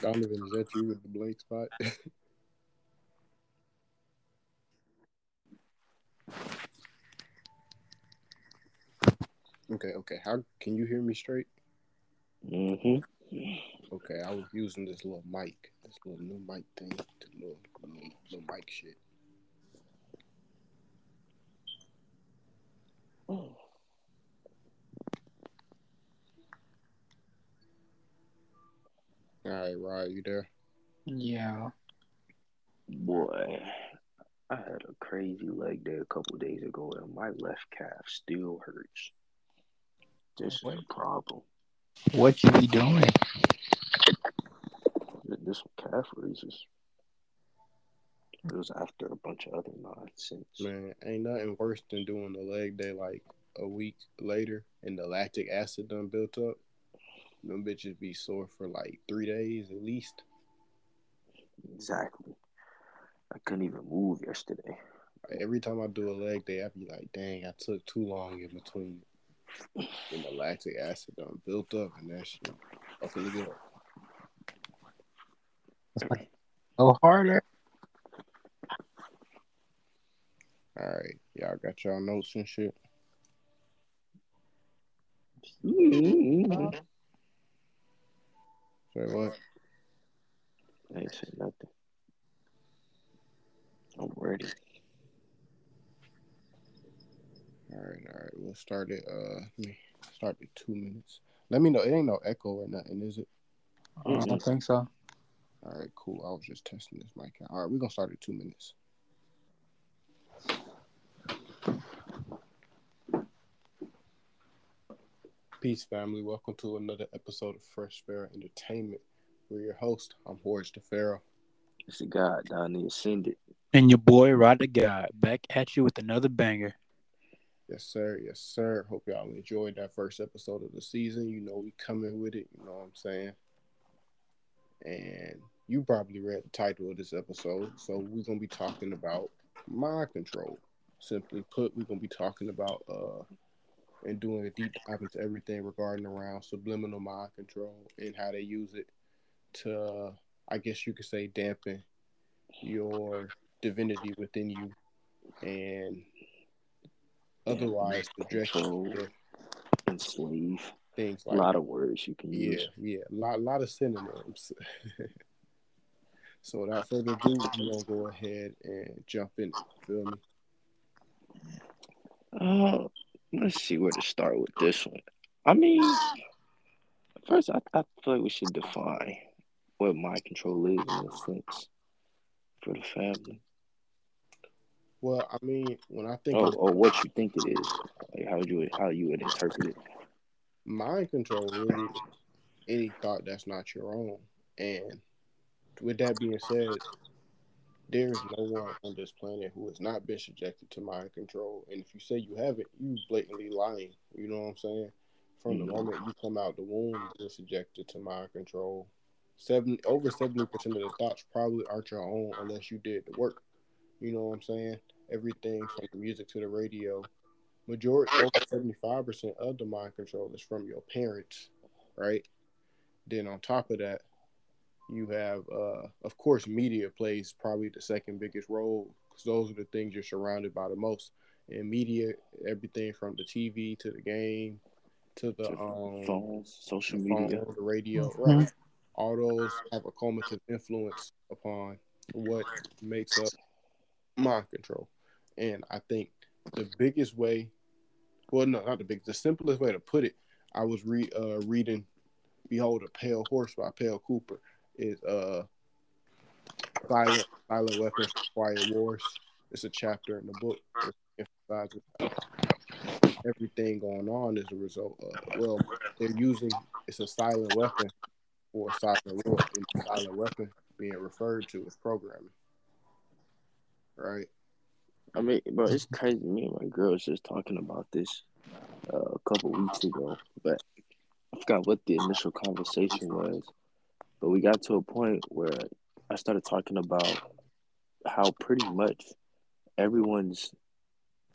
Donovan, is that you with the blank spot? okay, okay. How can you hear me straight? Mm-hmm. Okay, I was using this little mic, this little new mic thing, this little, little, little mic shit. Oh. All right, Rod, you there? Yeah. Boy, I had a crazy leg day a couple days ago, and my left calf still hurts. This is What? a problem. What you be doing? This calf raises. It was after a bunch of other nonsense. Man, ain't nothing worse than doing the leg day like a week later and the lactic acid done built up. Them bitches be sore for like three days at least. Exactly. I couldn't even move yesterday. Every time I do a leg day, I be like, dang, I took too long in between. And the lactic acid done built up and that shit. I'm finna get up. Go harder. All right, y'all got y'all notes and shit. Mm-hmm. Say what? I ain't say nothing. I'm ready. All right, all right. We'll start it. Uh, let me start at two minutes. Let me know. It ain't no echo or nothing, is it? I don't think so. All right, cool. I was just testing this mic out. All right, we're gonna start at two minutes. Peace, family. Welcome to another episode of Fresh Fair Entertainment. We're your host. I'm Horace the Pharaoh. It's a God down there ascended. And your boy Rod the God back at you with another banger. Yes, sir. Yes, sir. Hope y'all enjoyed that first episode of the season. You know we coming with it. You know what I'm saying? And you probably read the title of this episode. So we're gonna be talking about mind control. Simply put, we're gonna be talking about uh and doing a deep dive into everything regarding around subliminal mind control and how they use it to I guess you could say dampen your divinity within you and otherwise subject you Control. to Enslave. things A like lot of words you can yeah, use. yeah, a lot, a lot of synonyms. so without further ado, we're gonna go ahead and jump in. Feel me? Uh, let's see where to start with this one. I mean, first, I, I feel like we should define what mind control is in a sense for the family. Well, I mean, when I think Oh, of or what you think it is. Like how would you how you would interpret it. mind control, really, any thought that's not your own. And with that being said, there is no one on this planet who has not been subjected to mind control. And if you say you haven't, you blatantly lying. You know what I'm saying? From the Mhm. moment you come out the womb, you're subjected to mind control. Seven over seventy percent of the thoughts probably aren't your own unless you did the work. You know what I'm saying? Everything from the music to the radio. Majority over seventy five percent of the mind control is from your parents, right? Then on top of that, you have uh of course media plays probably the second biggest role because those are the things you're surrounded by the most. And media, everything from the TV to the game to the To um Phones, social the media. phone, the radio, Mhm. right? All those have a cumulative influence upon what makes up mind control. And I think the biggest way, well, no, not the biggest, the simplest way to put it, I was re uh, reading "Behold a Pale Horse" by Bill Cooper. Is uh, silent silent weapons quiet wars. It's a chapter in the book everything going on as a result of well, they're using it's a silent weapon for silent war, and silent weapon being referred to as programming. Right? I mean, bro, it's crazy. Me and my girl was just talking about this uh, a couple weeks ago, but I forgot what the initial conversation was. But we got to a point where I started talking about how pretty much everyone's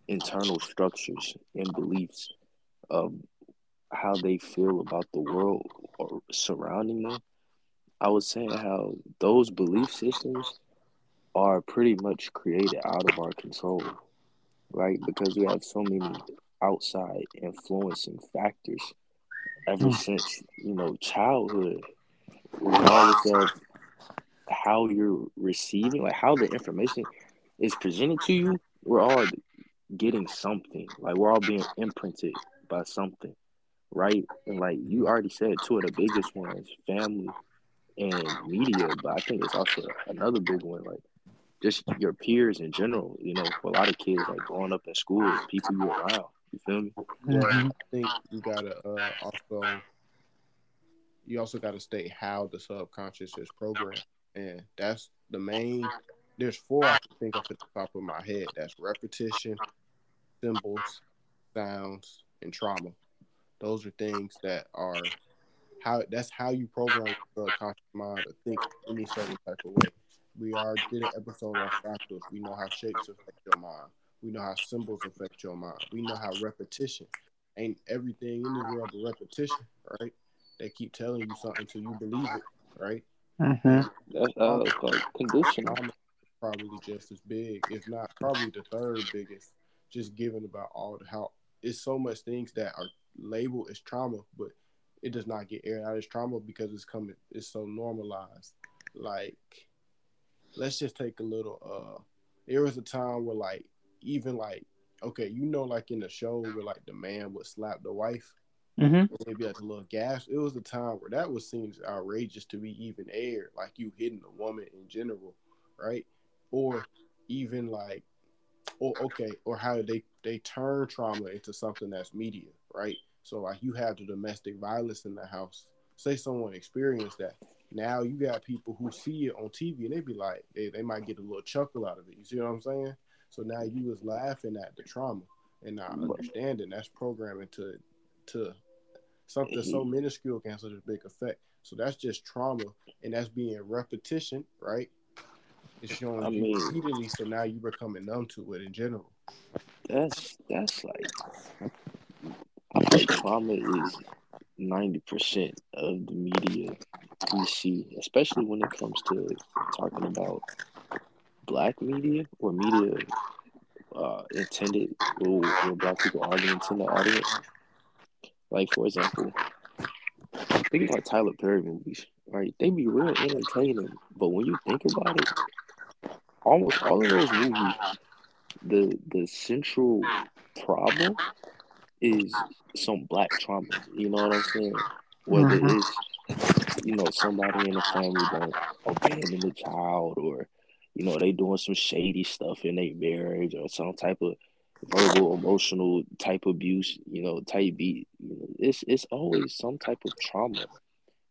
internal structures and beliefs of how they feel about the world or surrounding them, I was saying how those belief systems are pretty much created out of our control, right? Because we have so many outside influencing factors ever hmm. since, you know, childhood, regardless of how you're receiving, like how the information is presented to you, we're all getting something. Like we're all being imprinted by something, right? And like you already said, two of the biggest ones, family and media, but I think it's also another big one, like just your peers in general. You know, for a lot of kids, like growing up in school, people you're around. You feel me? Yeah, I think you gotta uh, also you also gotta state how the subconscious is programmed, and that's the main. There's four I can think of at the top of my head. That's repetition, symbols, sounds, and trauma. Those are things that are how that's how you program the subconscious mind to think any certain type of way. We already did an episode on fractals. We know how shapes affect your mind. We know how symbols affect your mind. We know how repetition ain't everything in the world a repetition, right? They keep telling you something until you believe it, right? Mm-hmm. That's uh, called conditioning. Probably just as big, if not probably the third biggest. Just given about all the how it's so much things that are labeled as trauma, but it does not get aired out as trauma because it's coming. It's so normalized. Like, let's just take a little. uh There was a time where like even like okay, you know, like in the show where like the man would slap the wife, Mm-hmm. maybe like a little gas. It was a time where that was seen as outrageous to be even aired, like you hitting a woman in general, right? Or even like, or okay, or how they they turn trauma into something that's media, right? So like you have the domestic violence in the house. Say someone experienced that. Now you got people who see it on TV and they be like, they, they might get a little chuckle out of it. You see what I'm saying? So now you was laughing at the trauma and not understanding that's programming to to something so minuscule can have such a big effect. So that's just trauma, and that's being repetition, right? It's showing I you mean- repeatedly, so now you're becoming numb to it in general. That's that's like I think trauma is ninety percent of the media we see, especially when it comes to talking about black media or media uh, intended where, where black people are the intended audience. Like for example, think about Tyler Perry movies, right? They be real entertaining, but when you think about it, almost all of those movies, the the central problem is some black trauma. You know what I'm saying? Whether Mhm. it's you know somebody in the family don't abandon the child, or you know they doing some shady stuff in their marriage, or some type of verbal, emotional type abuse. You know, type beat. You know, it's it's always some type of trauma.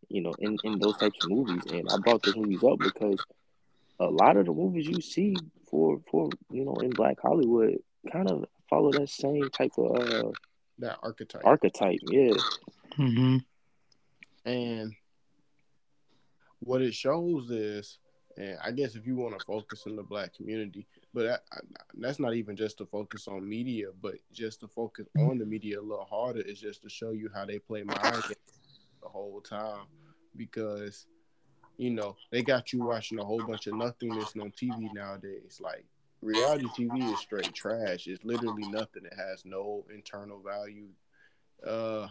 You know, in in those types of movies, and I brought those movies up because a lot of the movies you see for for you know in Black Hollywood kind of follow that same type of uh, That archetype. archetype. Yeah, Mm-hmm. And what it shows is, and I guess if you want to focus in the black community, but that, I, that's not even just to focus on media, but just to focus on the media a little harder is just to show you how they play mind games the whole time because you know they got you watching a whole bunch of nothingness on TV nowadays. Like reality TV is straight trash. It's literally nothing. It has no internal value. Uh,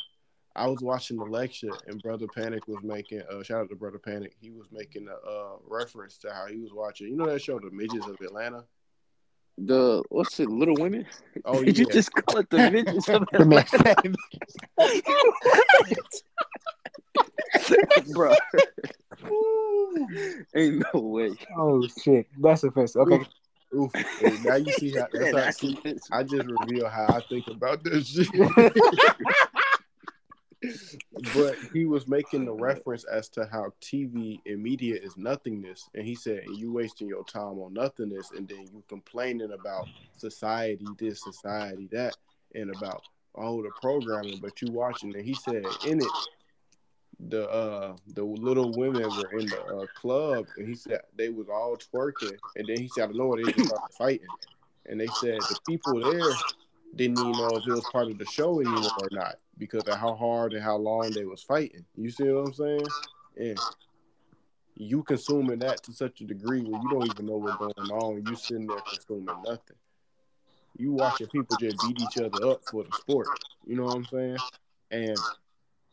I was watching the lecture and Brother Panic was making uh shout out to Brother Panic. He was making a uh reference to how he was watching. You know that show, The Midgets of Atlanta. the what's it, Little Women? Oh Did you just call it the midgets of The man- bro? Ain't no way. oh shit, that's offensive. Okay, Oof. And now you see how that's how I, see, I just reveal how I think about this shit. But he was making the reference as to how TV and media is nothingness, and he said, "And you wasting your time on nothingness, and then you complaining about society, this, society, that, and about all the programming, but you watching." And he said, in it, the uh the little women were in the uh, club, and he said they was all twerking, and then he said, "I don't know, they just started fighting," and they said the people there didn't even know if it was part of the show anymore or not. Because of how hard and how long they was fighting. You see what I'm saying? And you consuming that to such a degree where you don't even know what's going on. You sitting there consuming nothing. You watching people just beat each other up for the sport. You know what I'm saying? And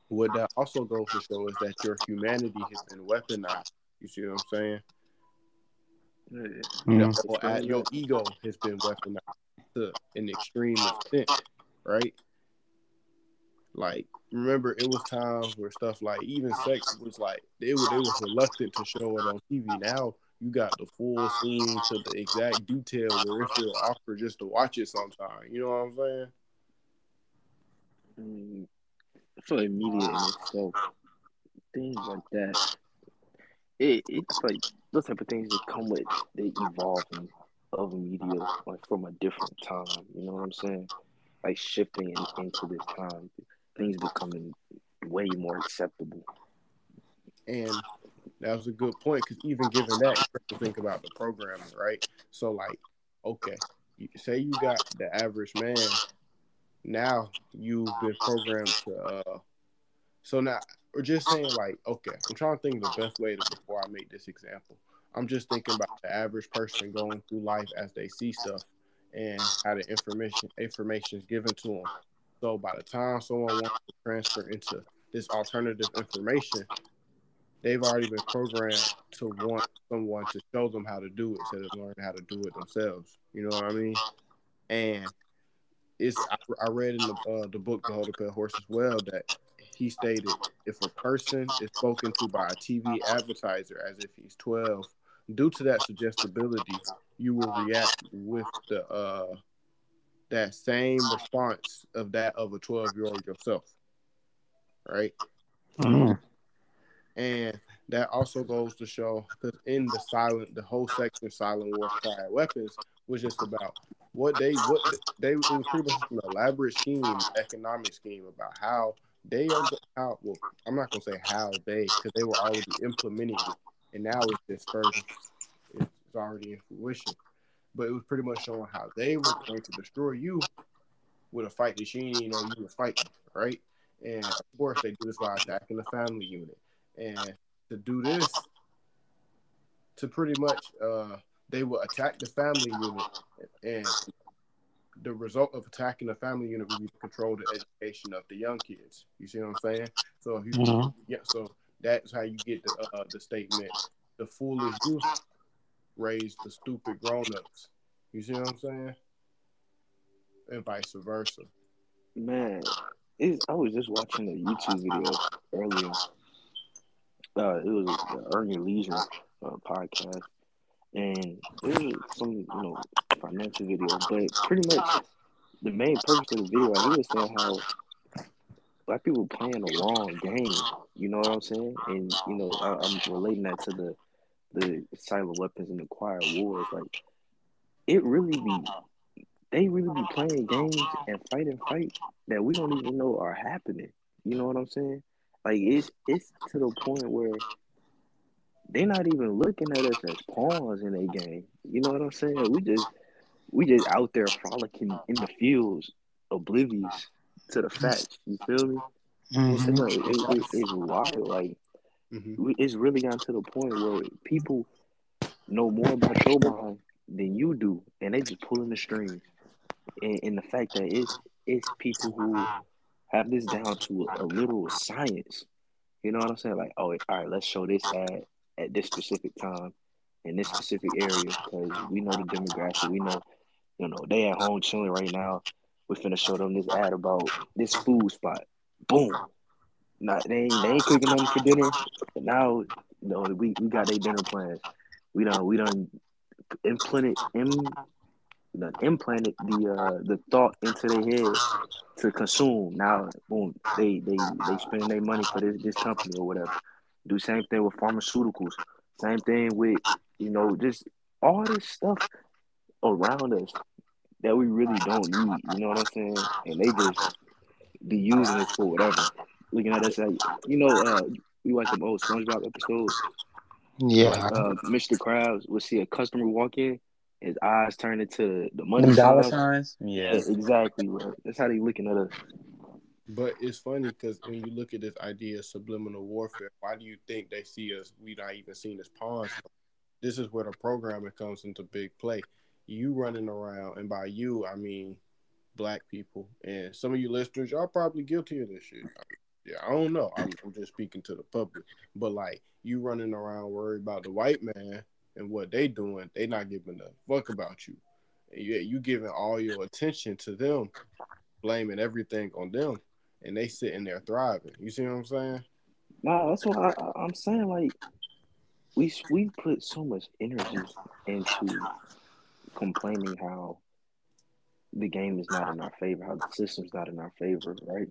what that also goes to show is that your humanity has been weaponized. You see what I'm saying? Mhm. Or, uh, your ego has been weaponized to an extreme extent, right? Like, remember, it was times where stuff like even sex was like they were they was reluctant to show it on TV. Now you got the full scene to the exact detail where it feels awkward just to watch it sometime. You know what I'm saying? I feel like media in itself, things like that. It it's like those type of things that come with the evolving of media, like from a different time. You know what I'm saying? Like shifting in, into this time, things becoming way more acceptable. And that was a good point because even given that, you think about the programming, right? So, like, okay, say you got the average man. Now you've been programmed to. uh So now we're just saying, like, okay, I'm trying to think the best way to before I make this example. I'm just thinking about the average person going through life as they see stuff and how the information information is given to them. So by the time someone wants to transfer into this alternative information, they've already been programmed to want someone to show them how to do it instead of learning how to do it themselves. You know what I mean? And it's I, I read in the uh, the book The Hold Up Horse as well that he stated if a person is spoken to by a TV advertiser as if he's 12, due to that suggestibility, you will react with the uh that same response of that of a 12 year old yourself. Right? Mhm. And that also goes to show because in the silent, the whole section of silent warfare weapons was just about what they what they it was pretty much an elaborate scheme, economic scheme about how they are how well I'm not gonna say how they because they were already implementing it and now it's just first it's already in fruition. But it was pretty much showing how they were going to destroy you with a fight that you didn't even know you were fighting, right? And of course they do this by attacking the family unit. And to do this, to pretty much uh they will attack the family unit and the result of attacking the family unit will be to control the education of the young kids. You see what I'm saying? So if you Mhm. yeah, so that's how you get the uh, the statement: the foolish youth raise the stupid grown-ups. You see what I'm saying? And vice versa. Man, I was just watching a YouTube video earlier. Uh, it was the Earn Your Leisure uh, podcast, and it was some you know financial video, but pretty much the main purpose of the video, he was saying how black people playing the wrong game. You know what I'm saying? And you know, I, I'm relating that to the the silent weapons and the quiet wars. Like, it really be they really be playing games and fighting fight that we don't even know are happening. You know what I'm saying? Like it's it's to the point where they're not even looking at us as pawns in a game. You know what I'm saying? We just we just out there frolicking in the fields, oblivious to the facts. You feel me? Mhm. You know, it, it, it- it's wild. Like hmm we- it's really gotten to the point where people know more about your mind than you do, and they just pulling the strings. And, and the fact that it's it's people who have this down to a, a literal science. You know what I'm saying? Like, oh, all right, let's show this ad at this specific time in this specific area because we know the demographic. We know, you know, they at home chilling right now. We're finna show them this ad about this food spot. Boom. Now they ain't, they ain't cooking nothing for dinner. Now, you know, we, we got their dinner plans. We don't we done implanted im, done implanted the uh the thought into their head to consume. Now, boom, they they they spending their money for this this company or whatever. Do same thing with pharmaceuticals. Same thing with you know just all this stuff around us that we really don't need. You know what I'm saying? And they just be using it for whatever. Looking at us like you know, uh, we watch them old SpongeBob episodes. Yeah. Like uh, Mr. Krabs would see a customer walk in, his eyes turn into the money Them dollar sign. signs? Yeah, Yeah. exactly. Bro. That's how they looking at us. But it's funny because when you look at this idea of subliminal warfare, why do you think they see us? We not even seen as pawns. This is where the programming comes into big play. You running around, and by you, I mean black people, and some of you listeners, y'all probably guilty of this shit. I don't know. I'm, I'm just speaking to the public, but like you running around worried about the white man and what they doing, they not giving a fuck about you. And you you giving all your attention to them, blaming everything on them and they sitting there thriving. You see what I'm saying? Nah, that's what I, I'm saying. Like we we put so much energy into complaining how the game is not in our favor, how the system's not in our favor, right?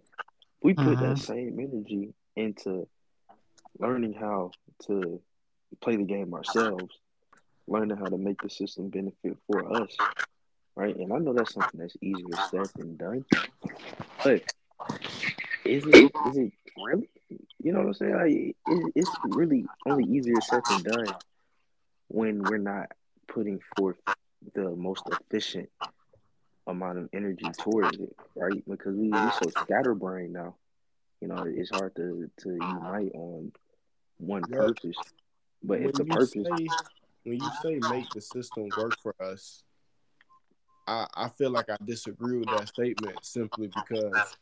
We put mm-hmm. that same energy into learning how to play the game ourselves, learning how to make the system benefit for us, right? And I know that's something that's easier said than done, but is it is it really? You know what I'm saying? Like, it, it's really only easier said than done when we're not putting forth the most efficient amount of energy towards it, right? Because we we so scatterbrained now. You know, it's hard to to unite on one purpose. But when if the purpose, say, when you say make the system work for us, I I feel like I disagree with that statement simply because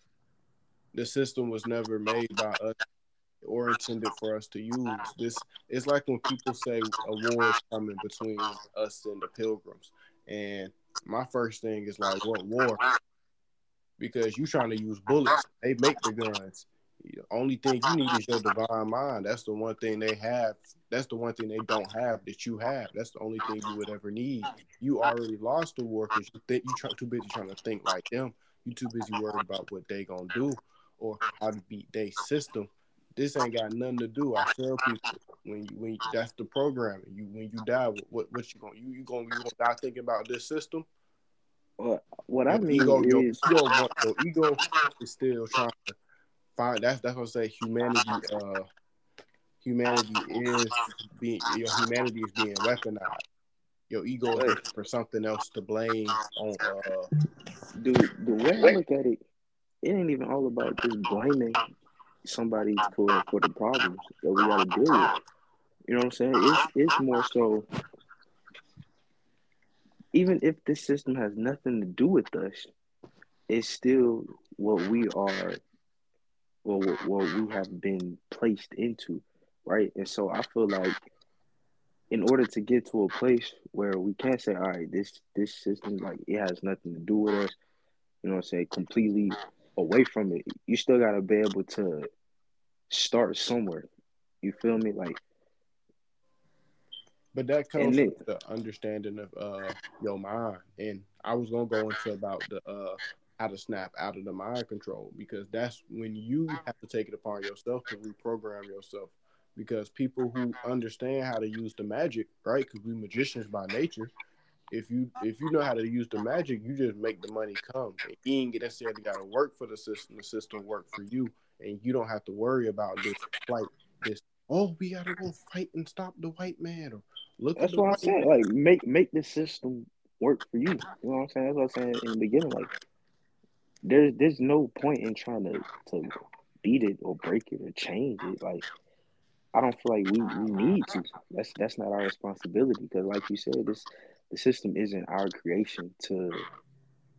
the system was never made by us or intended for us to use. This it's like when people say a war is coming between us and the pilgrims. And my first thing is like, what war? Because you trying to use bullets. They make the guns. The only thing you need is your divine mind. That's the one thing they have. That's the one thing they don't have that you have. That's the only thing you would ever need. You already lost the war because you think you too busy trying to think like them. You too busy worried about what they gonna do or how to beat their system. This ain't got nothing to do. I tell people when you when you, that's the programming. You when you die, what what you gonna you you gonna you gonna die thinking about this system? What what I mean ego, is your ego, your ego is still trying to find. That's that's what I say. Humanity, uh, humanity is being your humanity is being weaponized. Your ego is for something else to blame on. Uh, Dude, the way I look at it, it ain't even all about just blaming somebody for for the problems that we got to deal with. You know what I'm saying? It's it's more so. Even if this system has nothing to do with us, it's still what we are, what, what we have been placed into, right? And so I feel like, in order to get to a place where we can't say, all right, this this system like it has nothing to do with us, you know what I'm saying, completely away from it, you still gotta be able to start somewhere. You feel me? Like but that comes with the understanding of uh your mind. And I was gonna go into about the uh how to snap out of the mind control because that's when you have to take it upon yourself to reprogram yourself. Because people who understand how to use the magic, right? Because we magicians by nature, if you if you know how to use the magic, you just make the money come. And you ain't necessarily got to work for the system. The system work for you, and you don't have to worry about this like this. Oh, we gotta go fight and stop the white man. Or look. That's what I'm saying. Like make make the system work for you. You know what I'm saying? That's what I'm saying in the beginning. Like there's there's no point in trying to to beat it or break it or change it. Like I don't feel like we, we need to. That's that's not our responsibility because, like you said, this the system isn't our creation to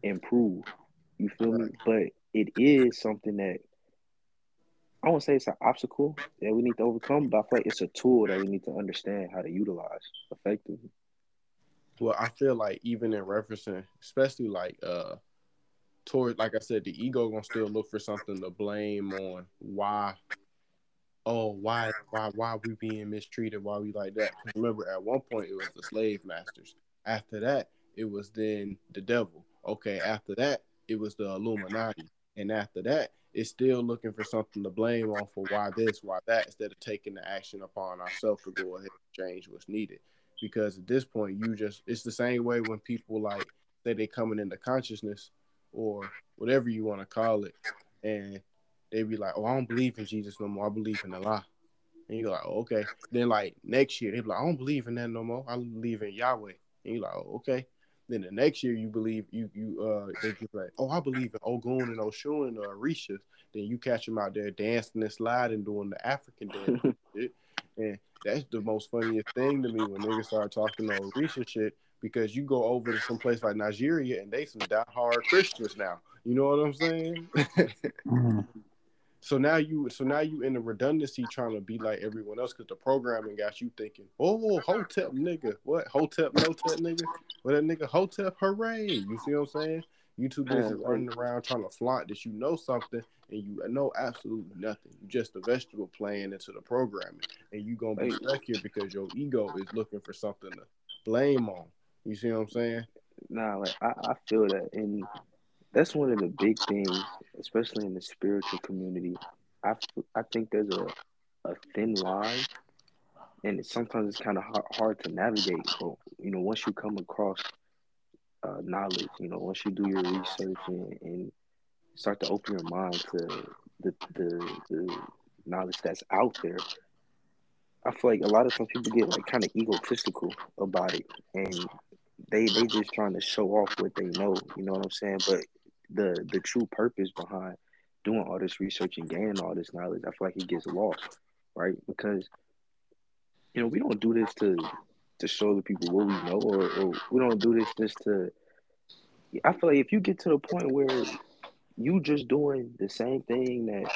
improve. You feel me? But it is something that I won't say it's an obstacle that we need to overcome, but I feel like it's a tool that we need to understand how to utilize effectively. Well, I feel like even in referencing, especially like uh toward like I said, the ego gonna still look for something to blame on why oh why why why we being mistreated, why we like that. Remember at one point it was the slave masters. After that, it was then the devil. Okay, after that, it was the Illuminati. And after that, it's still looking for something to blame on for why this, why that, instead of taking the action upon ourselves to go ahead and change what's needed. Because at this point, you just, it's the same way when people like say they coming into consciousness or whatever you want to call it. And they be like, oh, I don't believe in Jesus no more. I believe in Allah. And you're like, oh, okay. Then like next year, they be like, I don't believe in that no more. I believe in Yahweh. And you're like, oh, okay. Then the next year you believe you you uh they just like, oh I believe in Ogun and Oshun and Orishas. Then you catch them out there dancing and sliding, doing the African dance, and shit. and that's the most funniest thing to me when niggas start talking on Orisha shit because you go over to some place like Nigeria and they some diehard Christians now. You know what I'm saying? So now you, so now you in the redundancy trying to be like everyone else because the programming got you thinking, oh, Hotep nigga, what Hotep, Notep nigga, what that nigga Hotep, hooray! You see what I'm saying? You too busy running around trying to flaunt that you know something and you know absolutely nothing. You just a vegetable playing into the programming, and you gonna be stuck here because your ego is looking for something to blame on. You see what I'm saying? Nah, like I, I feel that, and that's one of the big things, especially in the spiritual community. I, I think there's a, a thin line, and it, sometimes it's kind of hard, hard to navigate. But you know, once you come across uh, knowledge, you know, once you do your research and, and start to open your mind to the, the the knowledge that's out there, I feel like a lot of times people get like kind of egotistical about it, and they they just trying to show off what they know. You know what I'm saying? But the the true purpose behind doing all this research and gaining all this knowledge, I feel like it gets lost, right? Because you know we don't do this to to show the people what we know, or, or we don't do this just to. I feel like if you get to the point where you just doing the same thing that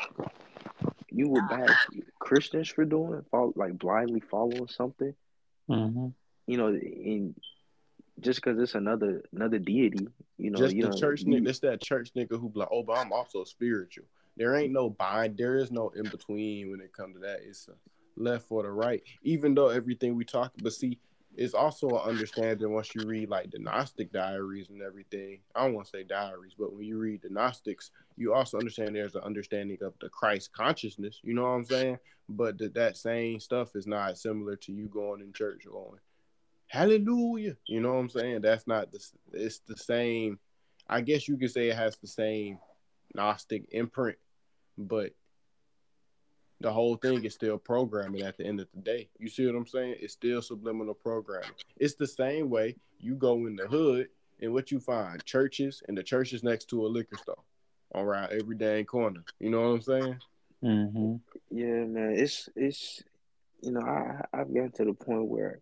you would back Christians for doing, follow, like blindly following something, hmm you know, and just because it's another another deity, you know, just you the church nigga. It's that church nigga who be like, oh, but I'm also spiritual. There ain't no bind. There is no in between when it comes to that. It's a left or the right. Even though everything we talk, but see, it's also an understanding once you read like the Gnostic diaries and everything. I don't want to say diaries, but when you read the Gnostics, you also understand there's an understanding of the Christ consciousness. You know what I'm saying? But that that same stuff is not similar to you going in church or going, Hallelujah. You know what I'm saying? That's not the. It's the same. I guess you could say it has the same Gnostic imprint, but the whole thing is still programming at the end of the day. You see what I'm saying? It's still subliminal programming. It's the same way you go in the hood and what you find churches and the churches next to a liquor store around every dang corner. You know what I'm saying? hmm Yeah, man, it's it's you know I I've gotten to the point where,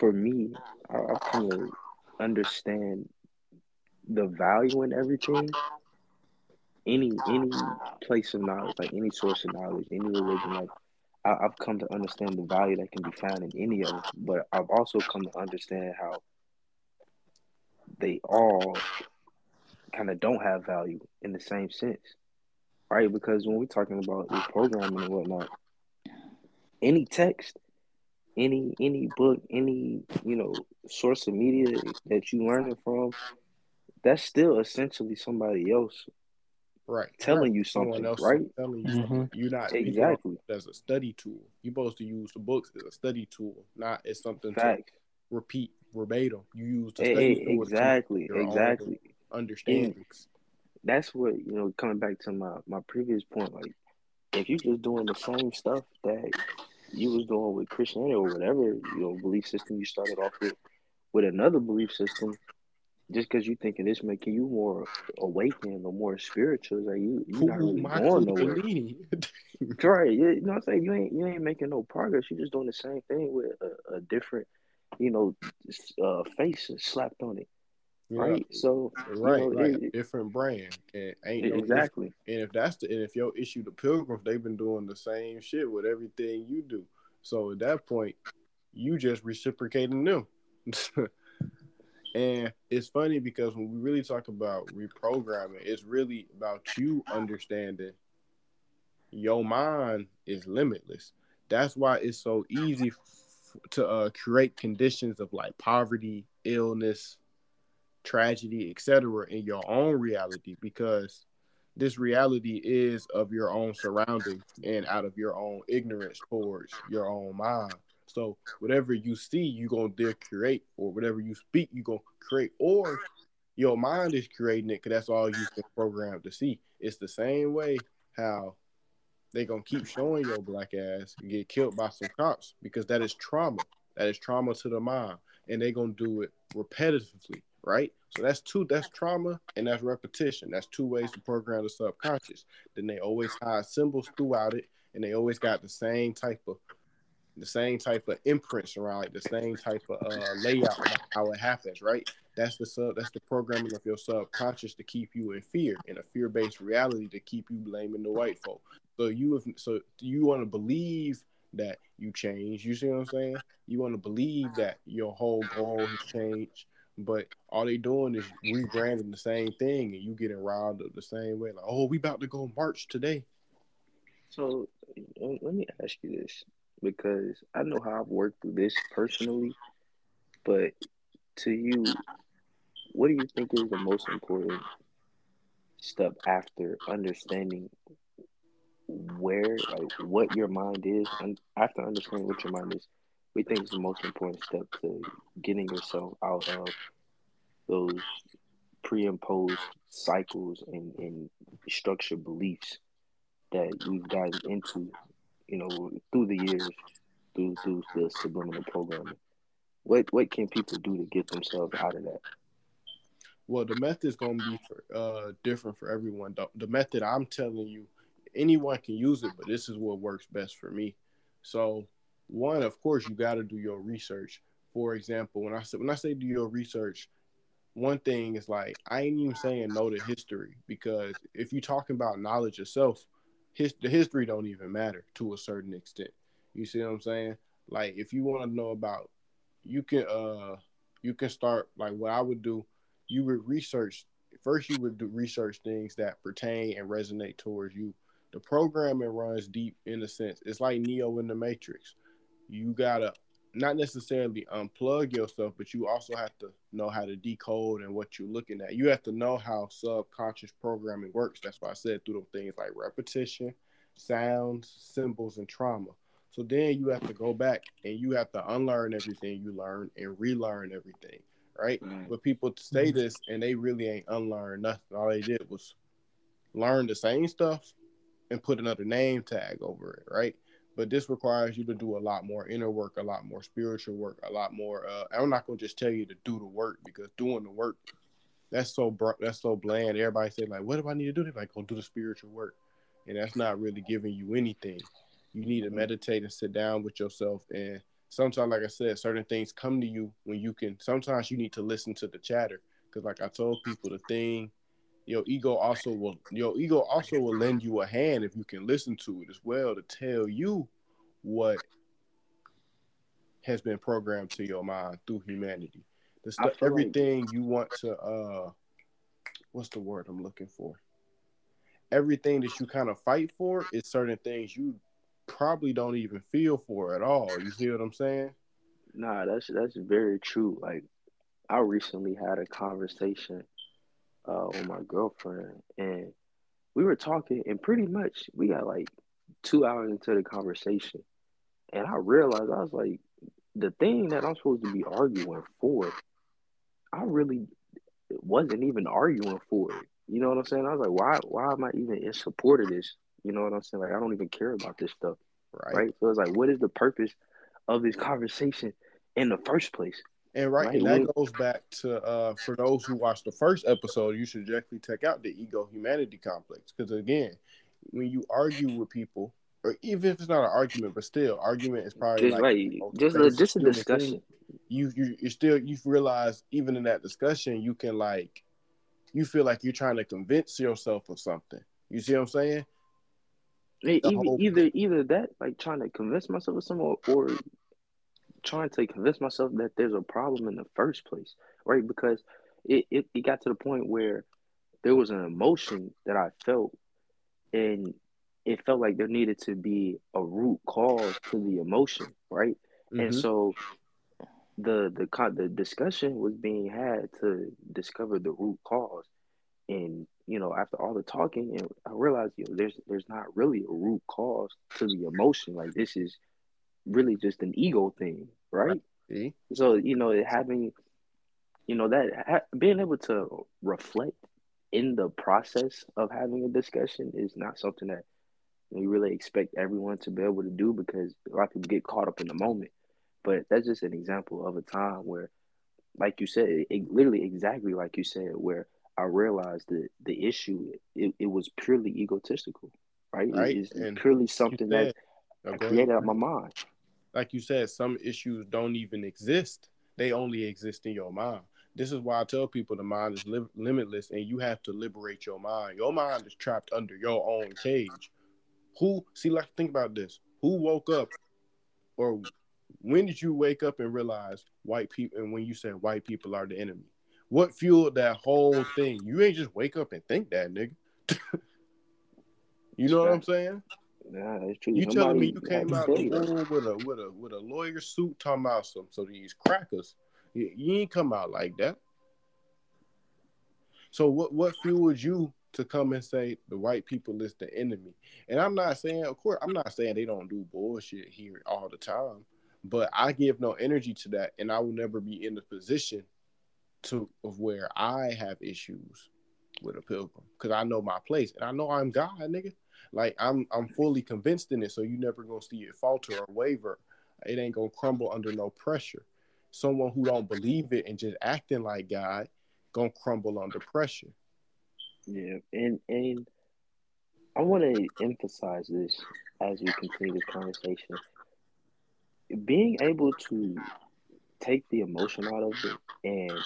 for me, I, I've come to understand the value in everything. Any any place of knowledge, like any source of knowledge, any religion, like I, I've come to understand the value that can be found in any of them. But I've also come to understand how they all kind of don't have value in the same sense, right? Because when we're talking about programming and whatnot, any text, any any book, any you know source of media that you learning from, that's still essentially somebody else Right. telling right. you Someone something, else right? telling you Mhm. something. You're not Exactly. as a study tool. You're supposed to use the books as a study tool, not as something to repeat verbatim. You use the study eh, tool exactly. your own Exactly. understandings. That's what you know. Coming back to my my previous point, like if you're just doing the same stuff that you was doing with Christianity or whatever your belief system you started off with, with another belief system, just because you thinking this making you more awakened or more spiritual, is like you you're not really going nowhere. Bellini. Right. You you know what I'm saying? You ain't you ain't making no progress. You're just doing the same thing with a, a different, you know, uh, face slapped on it. Yeah, Right. So right, you know, it- different brand. And ain't no different. exactly. And if that's the and if your issue the pilgrims, they've been doing the same shit with everything you do. So at that point, you just reciprocating them. and it's funny because when we really talk about reprogramming, it's really about you understanding your mind is limitless. That's why it's so easy f- to uh, create conditions of like poverty, illness, tragedy, etc. in your own reality because this reality is of your own surroundings and out of your own ignorance towards your own mind. So whatever you see, you gonna create, or whatever you speak, you gonna create, or your mind is creating it because that's all you've been programmed to see. It's the same way how they gonna keep showing your black ass get killed by some cops because that is trauma. That is trauma to the mind, and they gonna do it repetitively right? So that's two, that's trauma and that's repetition. That's two ways to program the subconscious. Then they always hide symbols throughout it, and they always got the same type of the same type of imprints around like the same type of uh, layout how it happens, right? That's the sub that's the programming of your subconscious to keep you in fear in a fear-based reality to keep you blaming the white folk. So you have so you want to believe that you change. You see what I'm saying? You want to believe that your whole goal has changed, but all they doing is rebranding the same thing, and you getting riled up the same way. Like, oh, we about to go march today. So um, let me ask you this because I know how I've worked through this personally, but to you, what do you think is the most important step after understanding where, like, what your mind is, and after understanding what your mind is, we think is the most important step to getting yourself out of those pre-imposed cycles and, and structured beliefs that we've gotten into, you know, through the years, through through the subliminal programming. What what can people do to get themselves out of that? Well, the method is going to be for, uh, different for everyone. The, the method I'm telling you, anyone can use it, but this is what works best for me. So, one, of course, you got to do your research. For example, when I say when I say do your research, one thing is like I ain't even saying know the history because if you're talking about knowledge itself, his, the history don't even matter to a certain extent. You see what I'm saying? Like if you want to know about, you can uh you can start like what I would do. You would research first. You would do research things that pertain and resonate towards you. The programming runs deep in a sense. It's like Neo in the Matrix. You gotta not necessarily unplug yourself, but you also have to know how to decode and what you're looking at. You have to know how subconscious programming works. That's why I said through the things like repetition, sounds, symbols, and trauma. So then you have to go back and you have to unlearn everything you learned and relearn everything, right? Mm-hmm. But people say mm-hmm. this and they really ain't unlearned nothing. All they did was learn the same stuff and put another name tag over it, right? But this requires you to do a lot more inner work, a lot more spiritual work, a lot more. Uh, I'm not gonna just tell you to do the work because doing the work that's so that's so bland. Everybody say like, "What do I need to do?" They're like, "Go do the spiritual work," and that's not really giving you anything. You need to mm-hmm. meditate and sit down with yourself. And sometimes, like I said, certain things come to you when you can. Sometimes you need to listen to the chatter because, like I told people, the thing, your ego also will your ego also will lend you a hand if you can listen to it as well to tell you what has been programmed to your mind through humanity. The stuff, everything you want to uh, what's the word I'm looking for? Everything that you kind of fight for is certain things you probably don't even feel for at all. You see what I'm saying? Nah, that's that's very true. Like I recently had a conversation uh, with my girlfriend, and we were talking, and pretty much we got like two hours into the conversation, and I realized I was like, the thing that I'm supposed to be arguing for, I really wasn't even arguing for it. You know what I'm saying? I was like, why why am I even in support of this? You know what I'm saying? Like, I don't even care about this stuff. Right. right? So it's like, what is the purpose of this conversation in the first place? And right, and that goes back to uh, for those who watched the first episode, you should directly check out the ego humanity complex. Because again, when you argue with people, or even if it's not an argument, but still, argument is probably just like, right. just a, just a discussion. You you you still you realize even in that discussion, you can like, you feel like you're trying to convince yourself of something. You see what I'm saying? Either, whole... either either that, like trying to convince myself of something, or, or trying to convince myself that there's a problem in the first place, right? Because it, it, it got to the point where there was an emotion that I felt, and it felt like there needed to be a root cause to the emotion, right? Mm-hmm. And so the the the discussion was being had to discover the root cause, and you know, after all the talking, and I realized, you know, there's there's not really a root cause to the emotion. Like this is really just an ego thing, right? right. So you know, having, you know, that ha- being able to reflect in the process of having a discussion is not something that we really expect everyone to be able to do because a lot of people get caught up in the moment. But that's just an example of a time where like you said, it, it literally exactly like you said, where I realized that the issue it, it was purely egotistical, right? Right, It's and purely something that said, I oh, created out my mind. Like you said, some issues don't even exist. They only exist in your mind. This is why I tell people the mind is li- limitless and you have to liberate your mind. Your mind is trapped under your own cage. Who, see, like, think about this. Who woke up or when did you wake up and realize white people, and when you said white people are the enemy? What fueled that whole thing? You ain't just wake up and think that, nigga. you know what I'm saying? Nah. You telling me you came out the tell you that. womb with a with a with a lawyer suit talking about some so these crackers. You, you ain't come out like that. So what what fueled you to come and say the white people is the enemy? And I'm not saying, of course, I'm not saying they don't do bullshit here all the time, but I give no energy to that, and I will never be in the position to of where I have issues with a pilgrim because I know my place and I know I'm God, nigga. Like I'm I'm fully convinced in it, so you never gonna see it falter or waver. It ain't gonna crumble under no pressure. Someone who don't believe it and just acting like God gonna crumble under pressure. Yeah, and and I want to emphasize this as we continue this conversation. Being able to take the emotion out of it and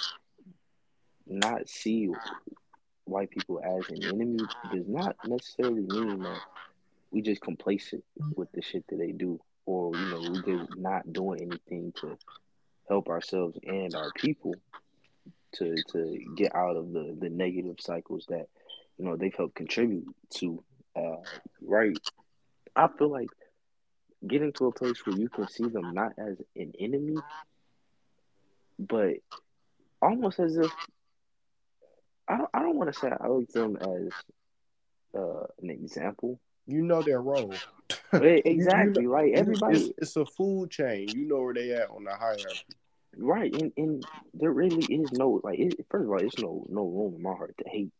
not see white people as an enemy does not necessarily mean that we just complacent with the shit that they do, or you know, we just not doing anything to help ourselves and our people to to get out of the the negative cycles that you know they've helped contribute to. Uh, right, I feel like getting to a place where you can see them not as an enemy, but almost as if I don't, I don't want to say I look them as uh, an example. You know their role. But You- you exactly, know- right? Everybody, it's, it's a food chain. You know where they at on the hierarchy. right? And and there really is no like. It, first of all, it's no no room in my heart to hate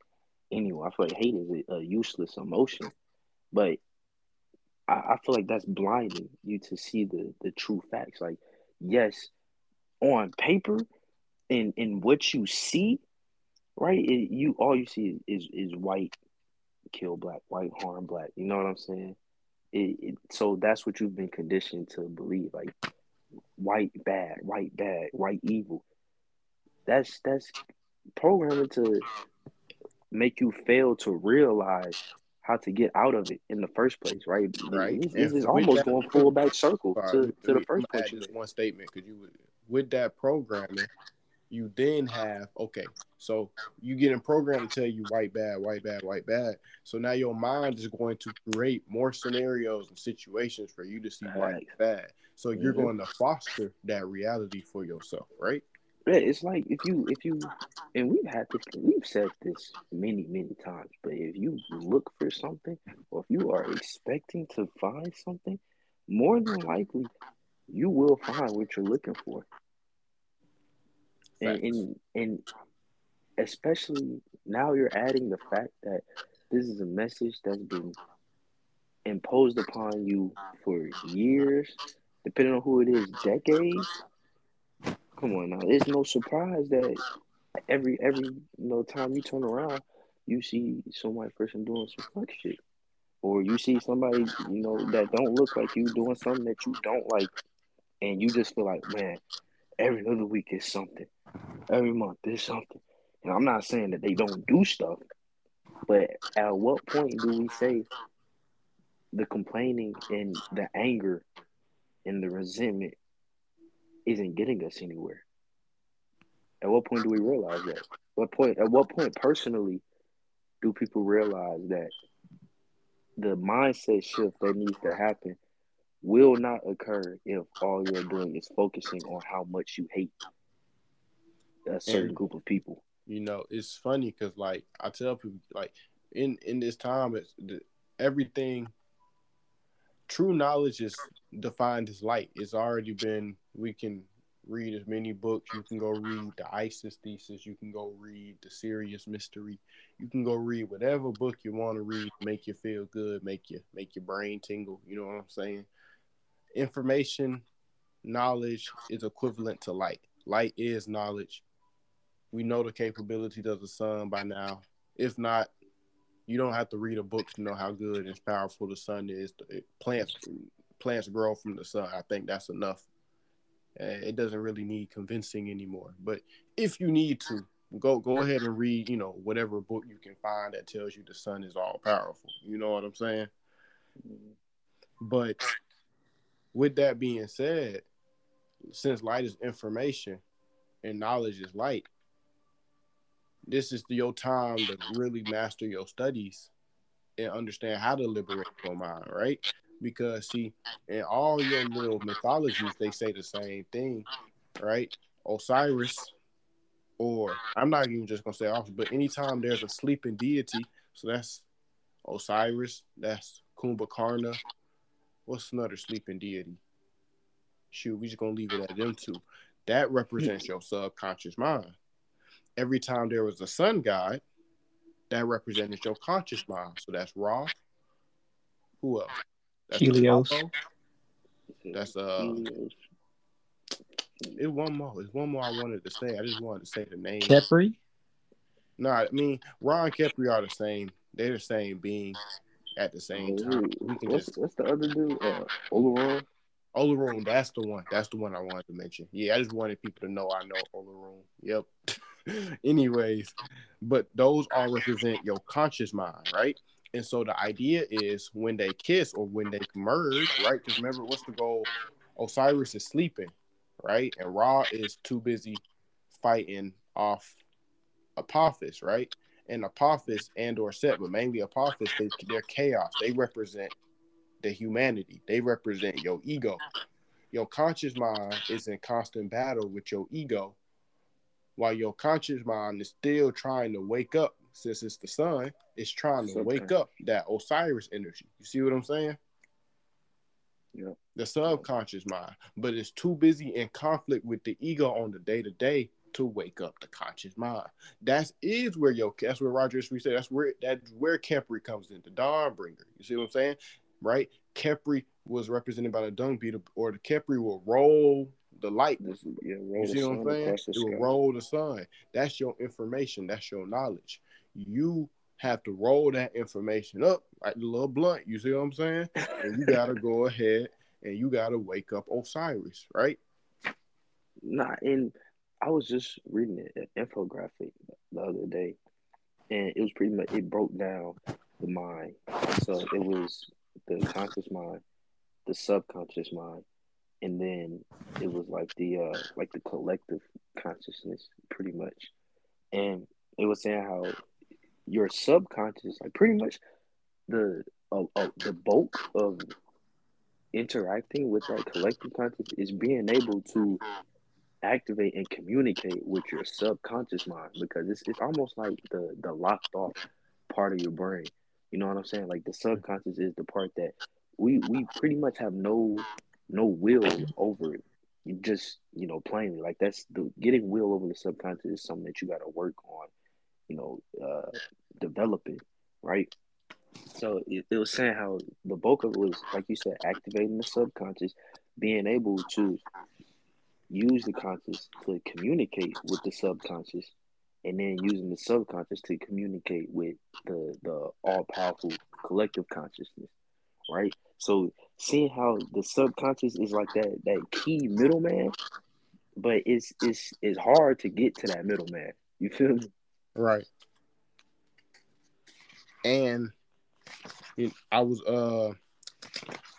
anyone. I feel like hate is a, a useless emotion, but I, I feel like that's blinding you to see the the true facts. Like, yes, on paper, in in what you see, right? It, you all you see is is white kill black, white harm black. You know what I'm saying? It, it, so that's what you've been conditioned to believe, like white bad, white bad, white evil. That's that's programming to make you fail to realize how to get out of it in the first place, right? Right. This, this is almost going full back circle to, to the first point add you this made. one statement because you with that programming, you then have okay. So you getting programmed to tell you white bad, white bad, white bad. So now your mind is going to create more scenarios and situations for you to see white bad. So you're Mhm. going to foster that reality for yourself, right? Yeah, it's like if you if you and we've had this we've said this many many times, but if you look for something or if you are expecting to find something, more than likely you will find what you're looking for. And and, and especially now you're adding the fact that this is a message that's been imposed upon you for years, depending on who it is, decades. Come on now, it's no surprise that every every you know time you turn around, you see some white person doing some fuck shit, or you see somebody you know that don't look like you doing something that you don't like, and you just feel like man, every other week is something, every month is something. And I'm not saying that they don't do stuff, but at what point do we say the complaining and the anger and the resentment isn't getting us anywhere? At what point do we realize that? What point? At what point, personally, do people realize that the mindset shift that needs to happen will not occur if all you're doing is focusing on how much you hate a certain And- group of people? You know it's funny because like i tell people like in in this time it's the, everything true knowledge is defined as light. It's already been we can read as many books. You can go read the isis thesis. You can go read the Sirius Mystery. You can go read whatever book you want to read make you feel good make you make your brain tingle. You know what i'm saying? Information knowledge is equivalent to light. Light is knowledge. We know the capabilities of the sun by now. If not, you don't have to read a book to know how good and powerful the sun is. Plants plants grow from the sun. I think that's enough. It doesn't really need convincing anymore. But if you need to, go go ahead and read, you know, whatever book you can find that tells you the sun is all powerful. You know what I'm saying? But with that being said, since light is information and knowledge is light, this is your time to really master your studies and understand how to liberate your mind, right? Because see, in all your little mythologies, they say the same thing, right? Osiris, or I'm not even just gonna say Osiris, but anytime there's a sleeping deity, so that's Osiris, that's Kumbhakarna. What's another sleeping deity? Shoot, we just gonna leave it at them two. That represents hmm. your subconscious mind every time there was a sun god, that represented your conscious mind. So that's Ra. Who else? That's Helios. That's uh. It's one more. It's one more I wanted to say. I just wanted to say the name. Khepri. No, I mean Ra and Khepri are the same. They're the same being at the same time. We can what's, just... what's the other dude? Uh, Olorun. Olorun, that's the one. That's the one I wanted to mention. Yeah, I just wanted people to know I know Olorun. Yep. Anyways, but those all represent your conscious mind, right? And so the idea is when they kiss or when they merge, right? Because remember, what's the goal? Osiris is sleeping, right? And Ra is too busy fighting off Apophis, right? And Apophis and or Set, but mainly Apophis, they, they're chaos. They represent the humanity. They represent your ego. Your conscious mind is in constant battle with your ego while your conscious mind is still trying to wake up since it's the sun it's trying to wake up that osiris energy. You see what i'm saying? Yeah. The subconscious mind. But it's too busy in conflict with the ego on the day-to-day to wake up the conscious mind. That is where your that's where roger we said that's where that's where Khepri comes in the dawn bringer you see what i'm saying right Khepri was represented by the dung beetle or the Khepri will roll the light. yeah, you see what I'm saying? It will roll the sun. That's your information. That's your knowledge. You have to roll that information up like the little blunt. You see what I'm saying? and you gotta go ahead and you gotta wake up Osiris, right? Nah, and I was just reading an infographic the other day, and it was pretty much it broke down the mind. So it was the conscious mind, the subconscious mind, and then it was like the uh like the collective consciousness pretty much and it was saying how your subconscious like pretty much the uh, uh, the bulk of interacting with that collective conscious is being able to activate and communicate with your subconscious mind because it's it's almost like the the locked off part of your brain. You know what I'm saying? Like the subconscious is the part that we we pretty much have no no will over it. You just, you know, plainly like that's the getting will over the subconscious is something that you got to work on, you know, uh, developing, right? So it, it was saying how the bulk of it was, like you said, activating the subconscious, being able to use the conscious to communicate with the subconscious, and then using the subconscious to communicate with the the all powerful collective consciousness, right? So seeing how the subconscious is like that that key middleman, but it's it's it's hard to get to that middleman. You feel me? Right. And know, I was uh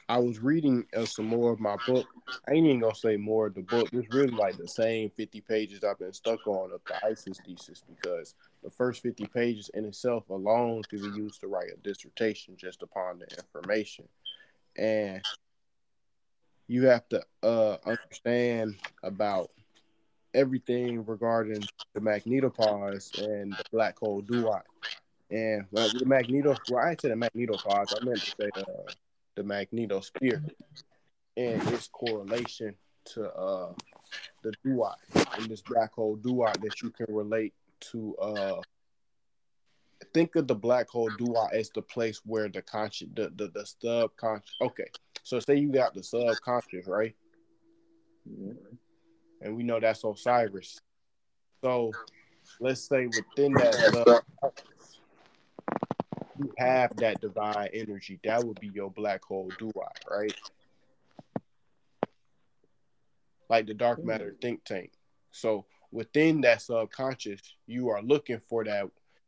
I was reading uh, some more of my book. I ain't even gonna say more of the book. It's really like the same 50 pages I've been stuck on of the ISIS thesis because the first 50 pages in itself alone could be used to write a dissertation just upon the information and you have to uh, understand about everything regarding the magnetopause and the black hole duat. And well, the magneto, well, I said the magnetopause, I meant to say uh, the magnetosphere and its correlation to uh, the duat and this black hole duat that you can relate to uh, think of the black hole duat as the place where the conscious, the, the, the subconscious. Okay, so say you got the subconscious, right? Mm-hmm. and we know that's Osiris. So let's say within that you have that divine energy. That would be your black hole duat, right? Like the dark matter think tank. So within that subconscious, you are looking for that.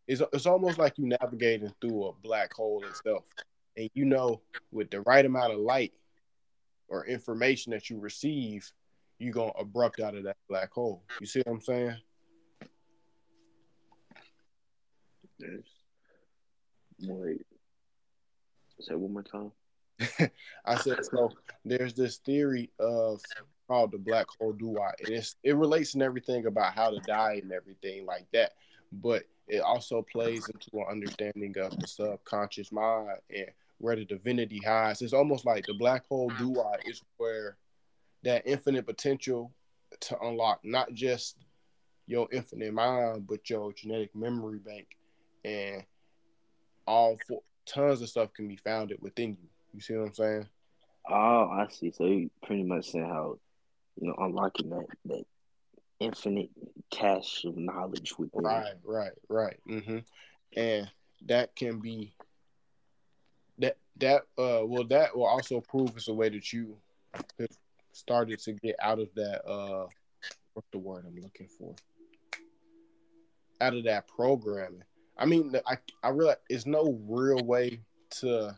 It's, it's almost like you navigating through a black hole itself. And you know, with the right amount of light or information that you receive, you're going to abrupt out of that black hole. You see what I'm saying? Yes. Wait. Say one more time. I said so. There's this theory of called the black hole duat. And it's it relates in everything about how to die and everything like that. But it also plays into an understanding of the subconscious mind and where the divinity hides. It's almost like the black hole duat is where that infinite potential to unlock not just your infinite mind, but your genetic memory bank and all four, tons of stuff can be founded within you. You see what I'm saying? Oh, I see. So you pretty much saying how you know, unlocking that that infinite cache of knowledge within. Right, right, right. Mm-hmm. And that can be that that uh well that will also prove it's a way that you have started to get out of that uh what's the word I'm looking for? Out of that programming. I mean, I I realize it's no real way to.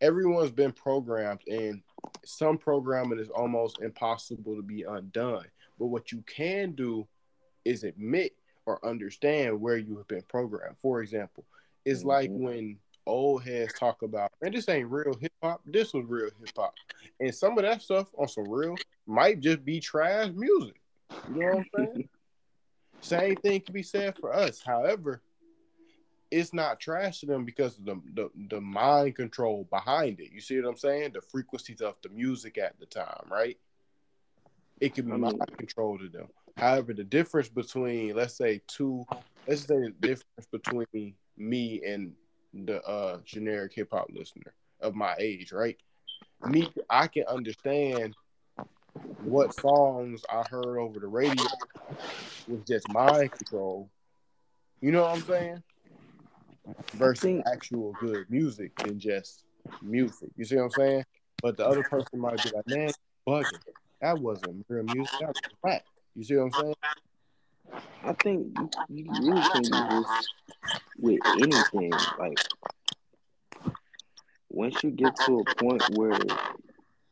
Everyone's been programmed, and some programming is almost impossible to be undone. But what you can do is admit or understand where you have been programmed. For example, it's mm-hmm. like when old heads talk about, man, this ain't real hip hop. This was real hip hop. And some of that stuff on some real might just be trash music. You know what I'm saying? Same thing can be said for us. However, it's not trash to them because of the, the, the mind control behind it. You see what I'm saying? The frequencies of the music at the time, right? It can be mind control to them. However, the difference between let's say two, let's say the difference between me and the uh, generic hip hop listener of my age, right? Me, I can understand what songs I heard over the radio was just mind control. You know what I'm saying? versus actual good music and just music. You see what I'm saying? But the other person might be like, man, bugging. That wasn't real music. That was rap. You see what I'm saying? I think you, you really can do this with anything. Like, once you get to a point where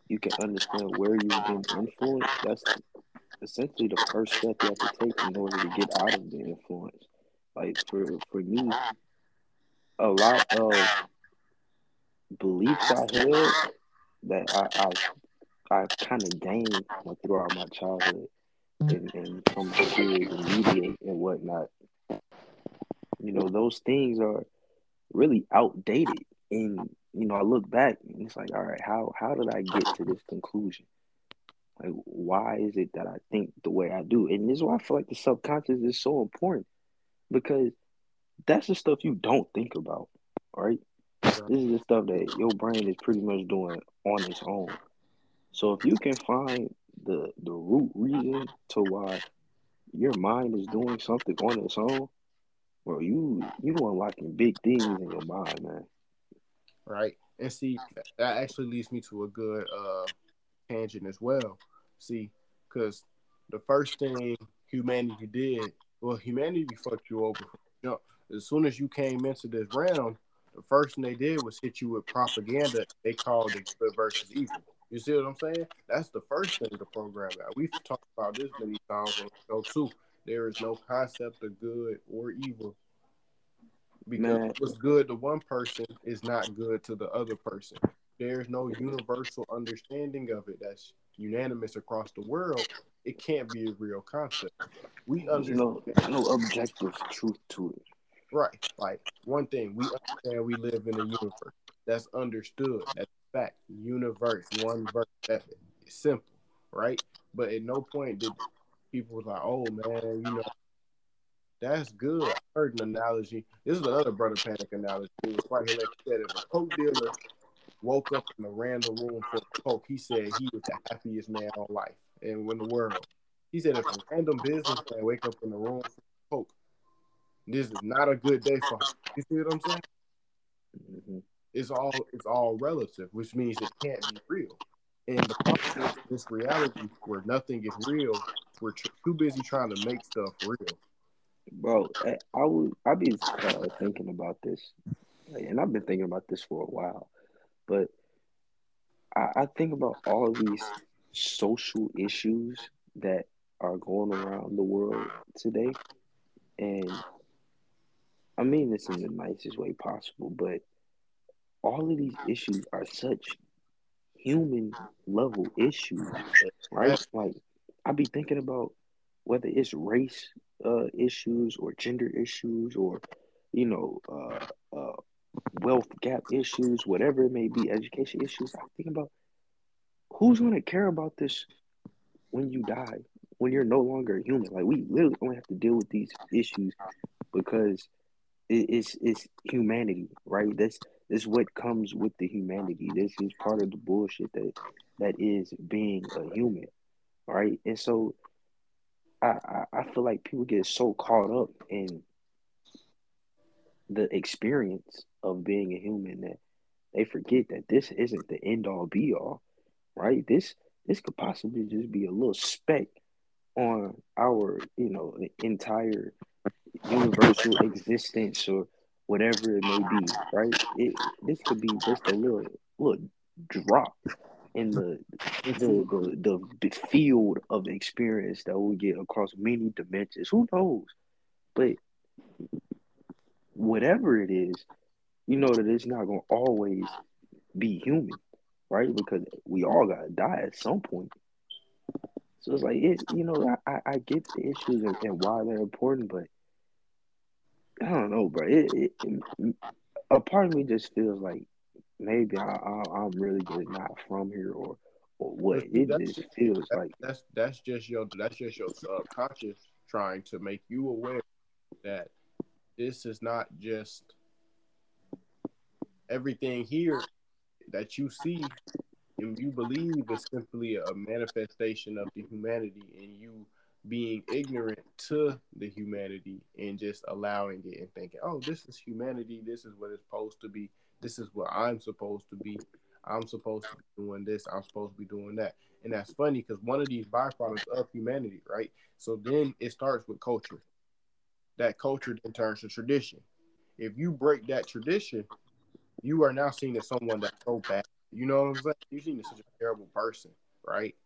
you can understand where you've been influenced, that's essentially the first step you have to take in order to get out of the influence. Like for for me, a lot of beliefs I had that I I, I kind of gained throughout my childhood and, and from and media and whatnot. You know, those things are really outdated. And you know, I look back and it's like, all right, how how did I get to this conclusion? Like, why is it that I think the way I do? And this is why I feel like the subconscious is so important because that's the stuff you don't think about, right? This is the stuff that your brain is pretty much doing on its own. So if you can find the the root reason to why your mind is doing something on its own, well, you you unlocking big things in your mind, man. Right, and see that actually leads me to a good uh tangent as well. See, because the first thing humanity did, well, humanity fucked you over the jump as soon as you came into this realm, the first thing they did was hit you with propaganda. They called it good versus evil. You see what I'm saying? That's the first thing to program out. We've talked about this many times on the show too. There is no concept of good or evil. Because Man. what's good to one person is not good to the other person. There's no universal understanding of it that's unanimous across the world. It can't be a real concept. We understand no, no objective truth to it. Right. Like one thing, we understand we live in a universe. That's understood. That's fact. Universe, one verse. That's simple, right? But at no point did people was like, "Oh man, you know, that's good." I heard an analogy. This is another brother panic analogy. It was quite hilarious. He said if a coke dealer woke up in a random room for coke, he said he was the happiest man on life. and win the world. He said, if a random businessman wake up in the room for coke, this is not a good day for him. You see what I'm saying? Mhm. It's all it's all relative, which means it can't be real. And the problem is this reality where nothing is real, we're tr- too busy trying to make stuff real. Bro, I, I would I be uh, thinking about this, and I've been thinking about this for a while, but I, I think about all these social issues that are going around the world today, and I mean this in the nicest way possible, but all of these issues are such human level issues, right? Like I be thinking about whether it's race uh, issues or gender issues or you know uh, uh, wealth gap issues, whatever it may be, education issues. I think about who's gonna care about this when you die, when you're no longer human. Like we literally only have to deal with these issues because it, it's it's humanity, right? This this is what comes with the humanity. This is part of the bullshit that that is being a human, right? And so I, I, feel like people get so caught up in the experience of being a human that they forget that this isn't the end all be all, right? This this could possibly just be a little speck on our, you know, entire universal existence or whatever it may be, right? It this could be just a little little drop in the the, the, the, the field of experience that we get across many dimensions. Who knows? But whatever it is, you know that it's not gonna always be human, right? Because we all gotta die at some point. So it's like it, you know, I, I, get the issues and, and why they're important, but I don't know, bro. It, it, a part of me just feels like maybe I, I, I'm really just not from here, or or what. It that's just feels that, like that's that's just your that's just your subconscious trying to make you aware that this is not just everything here that you see and you believe is simply a manifestation of the humanity and you being ignorant to the humanity and just allowing it and thinking, oh, this is humanity. This is what it's supposed to be. This is what I'm supposed to be. I'm supposed to be doing this. I'm supposed to be doing that. And that's funny because one of these byproducts of humanity, right? So then it starts with culture. That culture then turns to tradition. If you break that tradition, you are now seen as someone that's so bad. You know what I'm saying? You're seen as such a terrible person, right?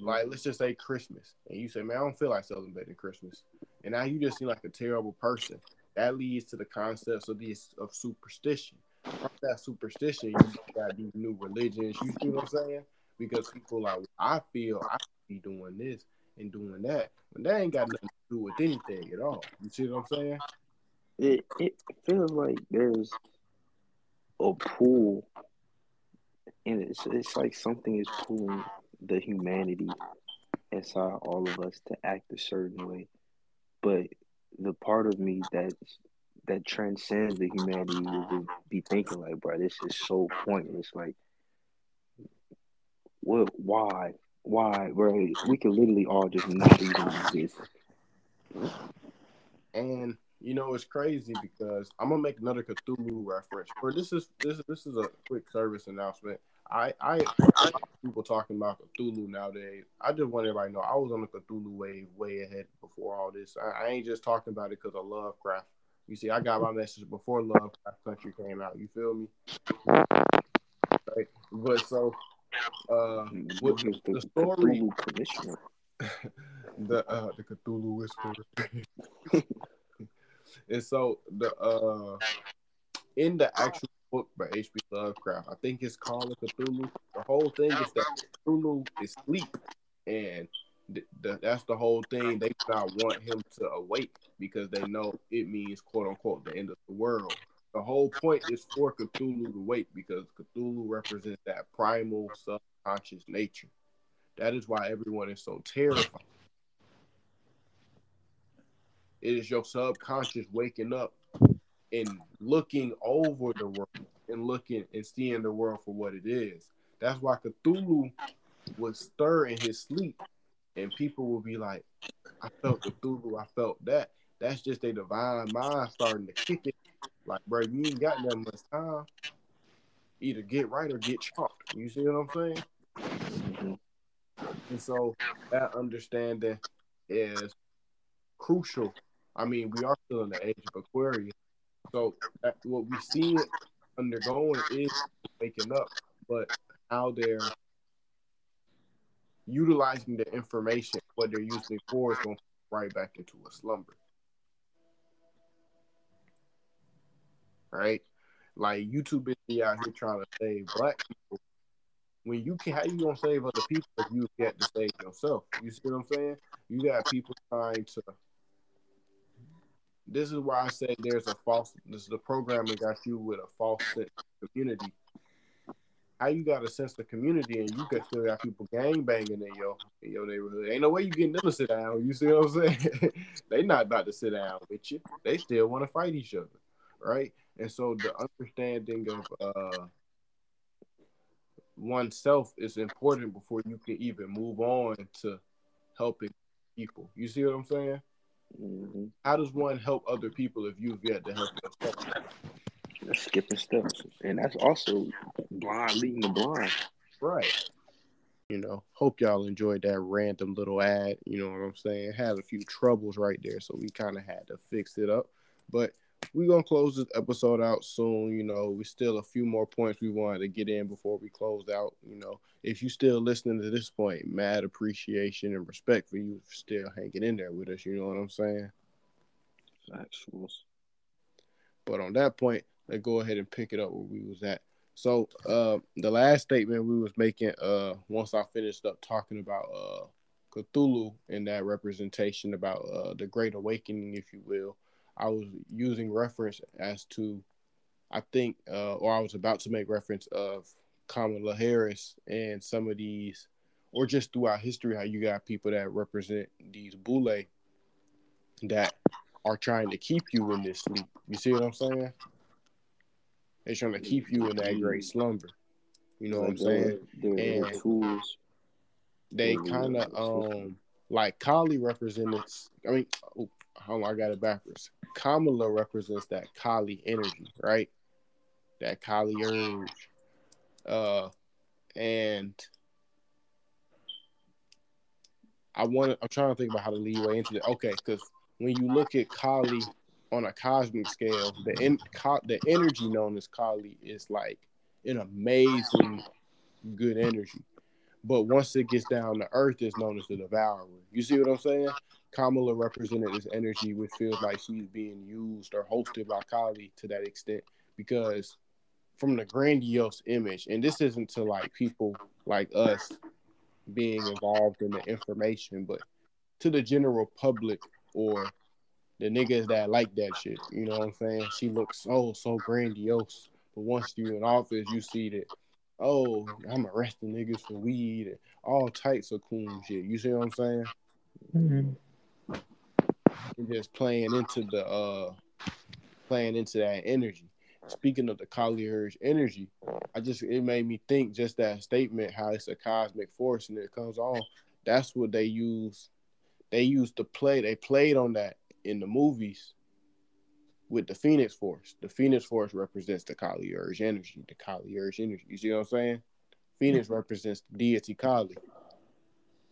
Like, let's just say Christmas, and you say, "Man, I don't feel like celebrating Christmas," and now you just seem like a terrible person. That leads to the concepts of these of superstition. From that superstition, you got these new religions. You see what I'm saying? Because people like, I feel I be doing this and doing that, but that ain't got nothing to do with anything at all. You see what I'm saying? it it feels like there's a pull, and it's it's like something is pulling the humanity inside all of us to act a certain way. But the part of me that that transcends the humanity would be thinking like, bro, this is so pointless. Like, what? Why? Why, bro? We could literally all just not even exist. And you know it's crazy because I'm gonna make another Cthulhu reference. For this is this this is a quick service announcement. I I, I people talking about Cthulhu nowadays. I just want everybody to know I was on the Cthulhu wave way ahead before all this. I, I ain't just talking about it because of Lovecraft. You see, I got my message before Lovecraft Country came out. You feel me? Right. But so uh with the, the story commissioner. the uh the Cthulhu whisperer. and so the uh in the actual book by H.P. Lovecraft, I think it's called Cthulhu. The whole thing is that Cthulhu is sleep, and th- th- that's the whole thing. They not want him to awake because they know it means quote unquote the end of the world. The whole point is for Cthulhu to wake because Cthulhu represents that primal subconscious nature. That is why everyone is so terrified. It is your subconscious waking up and looking over the world and looking and seeing the world for what it is. That's why Cthulhu would stir in his sleep, and people would be like, "I felt Cthulhu, I felt that." That's just a divine mind starting to kick it. Like, bro, you ain't got that much time. Either get right or get chopped. You see what I'm saying? And so that understanding is crucial. I mean, we are still in the age of Aquarius. So that, what we see undergoing is waking up, but how they're utilizing the information, what they're using for, is going right back into a slumber. Right? Like YouTube is out here trying to save black people. When you can, how you gonna save other people if you get to save yourself? You see what I'm saying? You got people trying to. This is why I say there's a false. This is the programming got you with a false sense of community. How you got a sense of community and you can still got people gang banging in your in your neighborhood? Ain't no way you getting them to sit down. You see what I'm saying? they not about to sit down with you. They still want to fight each other, right? And so the understanding of uh, oneself is important before you can even move on to helping people. You see what I'm saying? Mm-hmm. How does one help other people if you've yet to help yourself? That's skipping steps, and that's also blind leading the blind. Right. You know, hope y'all enjoyed that random little ad. You know what I'm saying? Had a few troubles right there, so we kind of had to fix it up. But we're gonna close this episode out soon. You know, we still a few more points we wanted to get in before we close out. You know, if you still listening to this point, mad appreciation and respect for you still hanging in there with us. You know what I'm saying? Actuals. But on that point, let's go ahead and pick it up where we was at. So uh, the last statement we was making, uh, once I finished up talking about uh, Cthulhu and that representation about uh, the Great Awakening, if you will, I was using reference as to, I think, uh, or I was about to make reference of Kamala Harris and some of these, or just throughout history, how you got people that represent these boule that are trying to keep you in this sleep. You see what I'm saying? They're trying to keep you in that great slumber. You know what I'm saying? Their And- tools. They kind of um like Kali represents. I mean, oh, hold on, I got it backwards. Kamala represents that Kali energy, right? That Kali urge, uh, and I want. I'm trying to think about how to lead way into that. Okay, because when you look at Kali on a cosmic scale, the in, co- the energy known as Kali is like an amazing good energy. But once it gets down to earth, it's known as the devourer. You see what I'm saying? Kamala represented this energy, which feels like she's being used or hosted by Kali to that extent, because from the grandiose image, and this isn't to like people like us being involved in the information, but to the general public or the niggas that like that shit. You know what I'm saying? She looks so so grandiose, but once you're in office, you see that. Oh, I'm arresting niggas for weed and all types of cool shit. You see what I'm saying? Mm-hmm. And just playing into the uh playing into that energy. Speaking of the Kali urge energy, I just it made me think just that statement how it's a cosmic force and it comes on. That's what they use. They used to play. They played on that in the movies with the Phoenix Force. The Phoenix Force represents the Kali urge energy. The Kali urge energy. You see what I'm saying? Phoenix represents the deity Kali.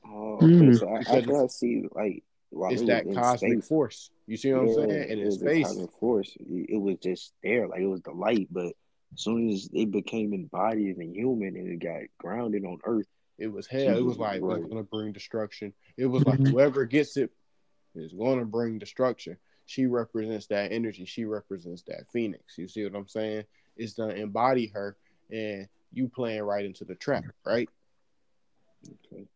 Oh, okay. So I, after I see like while It's it that cosmic space, force. You see what I'm saying? And it in space, cosmic force. It, it was just there, like it was the light. But as soon as it became embodied and human, and it got grounded on Earth, it was hell. It was like right. it's gonna bring destruction. It was like Mhm. whoever gets it is gonna bring destruction. She represents that energy. She represents that phoenix. You see what I'm saying? It's gonna embody her, and you playing right into the trap, right? okay.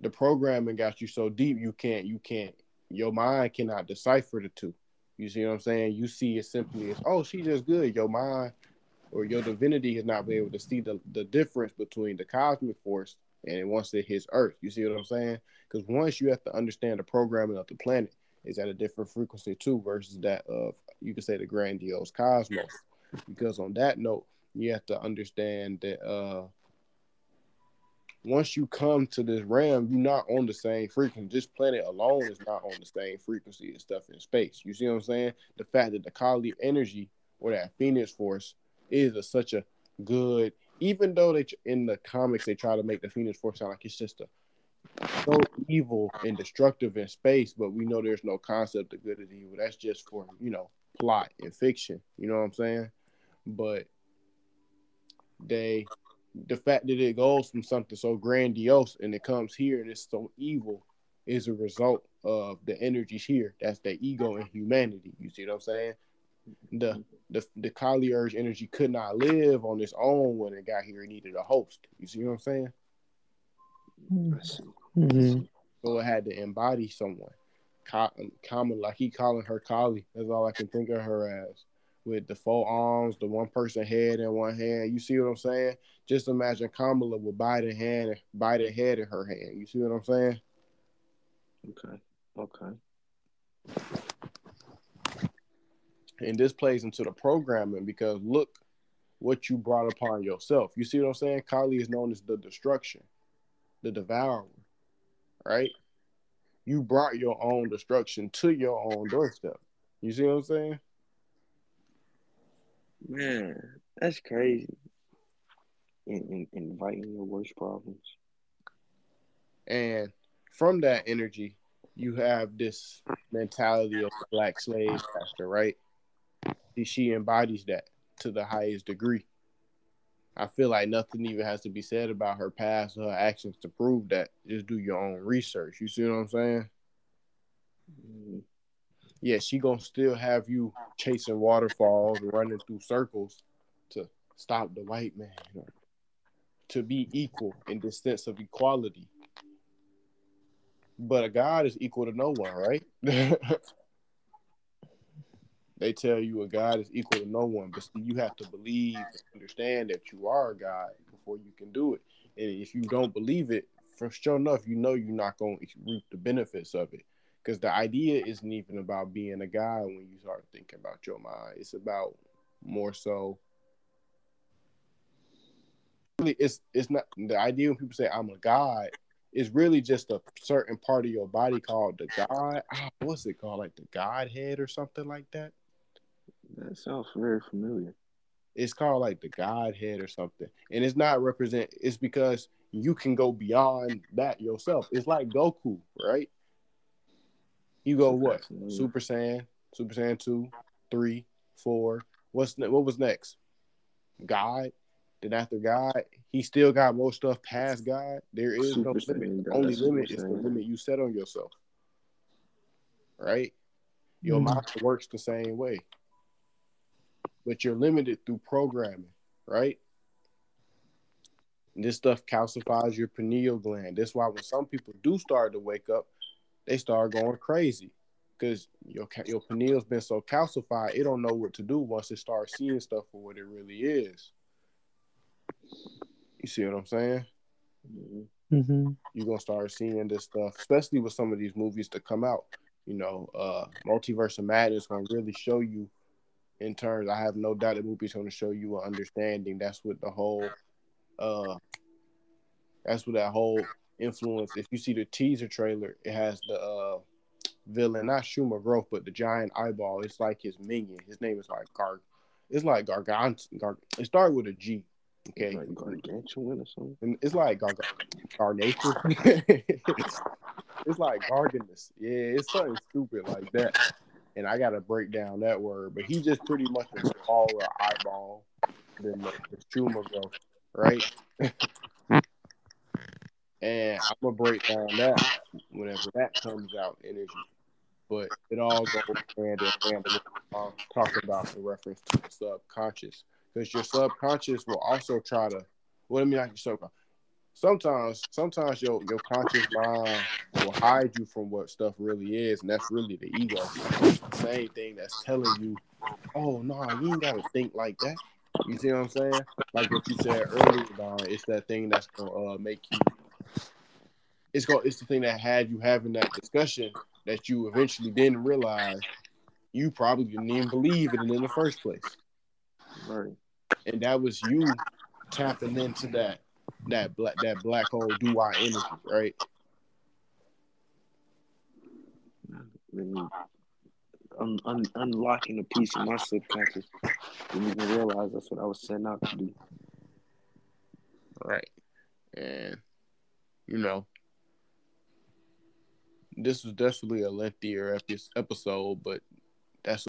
The programming got you so deep you can't you can't your mind cannot decipher the two. You see what I'm saying? You see it simply as oh she's just good. Your mind or your divinity has not been able to see the, the difference between the cosmic force and it once it hits Earth. You see what I'm saying? Because once you have to understand the programming of the planet is at a different frequency too, versus that of you could say the grandiose cosmos. Because on that note, you have to understand that uh once you come to this realm, you're not on the same frequency. This planet alone is not on the same frequency as stuff in space. You see what I'm saying? The fact that the Kali energy or that Phoenix Force is a, such a good, even though they in the comics they try to make the Phoenix Force sound like it's just a so evil and destructive in space, but we know there's no concept of good and evil. That's just for you know plot and fiction. You know what I'm saying? But they the fact that it goes from something so grandiose and it comes here and it's so evil is a result of the energies here. That's the ego and humanity. You see what I'm saying? The the the Kali urge energy could not live on its own when it got here. It needed a host. You see what I'm saying? Mm-hmm. So it had to embody someone. Common like he calling her Kali. That's all I can think of her as with the four arms, the one person head in one hand. You see what I'm saying? Just imagine Kamala with Biden hand, Biden head in her hand. You see what I'm saying? Okay. Okay. And this plays into the programming because look what you brought upon yourself. You see what I'm saying? Kali is known as the destruction, the devourer, right? You brought your own destruction to your own doorstep. You see what I'm saying? Man, that's crazy. In, in, inviting your worst problems. And from that energy, you have this mentality of the black slave master, right? She embodies that to the highest degree. I feel like nothing even has to be said about her past or her actions to prove that. Just do your own research. You see what I'm saying? Mm-hmm yeah, she gonna still have you chasing waterfalls, running through circles to stop the white man, to be equal in the sense of equality. But a God is equal to no one, right? they tell you a God is equal to no one, but you have to believe and understand that you are a God before you can do it. And if you don't believe it, for sure enough, you know you're not going to reap the benefits of it because the idea isn't even about being a God when you start thinking about your mind. It's about more so. Really, it's it's not the idea when people say I'm a god. It's really just a certain part of your body called the god. Ah, what's it called? Like the godhead or something like that. That sounds very familiar. It's called like the godhead or something, and it's not represent. It's because you can go beyond that yourself. It's like Goku, right? You go what? Super Saiyan, Super Saiyan two, three, four. What's ne- what was next? God. Then after God, he still got more stuff past God. There is Super no limit. The only limit is the limit you set on yourself. Right? Your mm. mind works the same way. But you're limited through programming, right? And this stuff calcifies your pineal gland. That's why when some people do start to wake up, they start going crazy because your your pineal's been so calcified, it don't know what to do once it starts seeing stuff for what it really is. You see what I'm saying? Mm-hmm. You're gonna start seeing this stuff, especially with some of these movies to come out. You know, uh, Multiverse of Madness is gonna really show you. In terms, I have no doubt the movie's gonna show you an understanding. That's what the whole, uh, that's what that whole influence. If you see the teaser trailer, it has the uh, villain, not Shuma Gorath, but the giant eyeball. It's like his minion. His name is like Gar. It's like Gargant. Gar. It started with a G. Okay. Like gargantuan or something. And it's like Gar Garnation. it's like Garganus. Yeah, it's something stupid like that. And I gotta break down that word, but he just pretty much a smaller eyeball than the, the Shuma Gorath, right? and I'm gonna break down that whenever that comes out energy. But it all goes hand in hand with um, talking about the reference to the subconscious, because your subconscious will also try to. What do I mean, like your subconscious. Sometimes, sometimes your your conscious mind will hide you from what stuff really is, and that's really the ego. It's the same thing that's telling you, "Oh no, you ain't gotta think like that." You see what I'm saying? Like what you said earlier, Don. It's that thing that's gonna uh, make you it's going it's the thing that had you having that discussion that you eventually didn't realize you probably didn't even believe in it in the first place. Right. And that was you tapping into that that black that black hole duat energy, right? Un, un, unlocking a piece of my subconscious. Didn't even realize that's what I was setting out to do. Right. And you know, this was definitely a lengthier epi- episode, but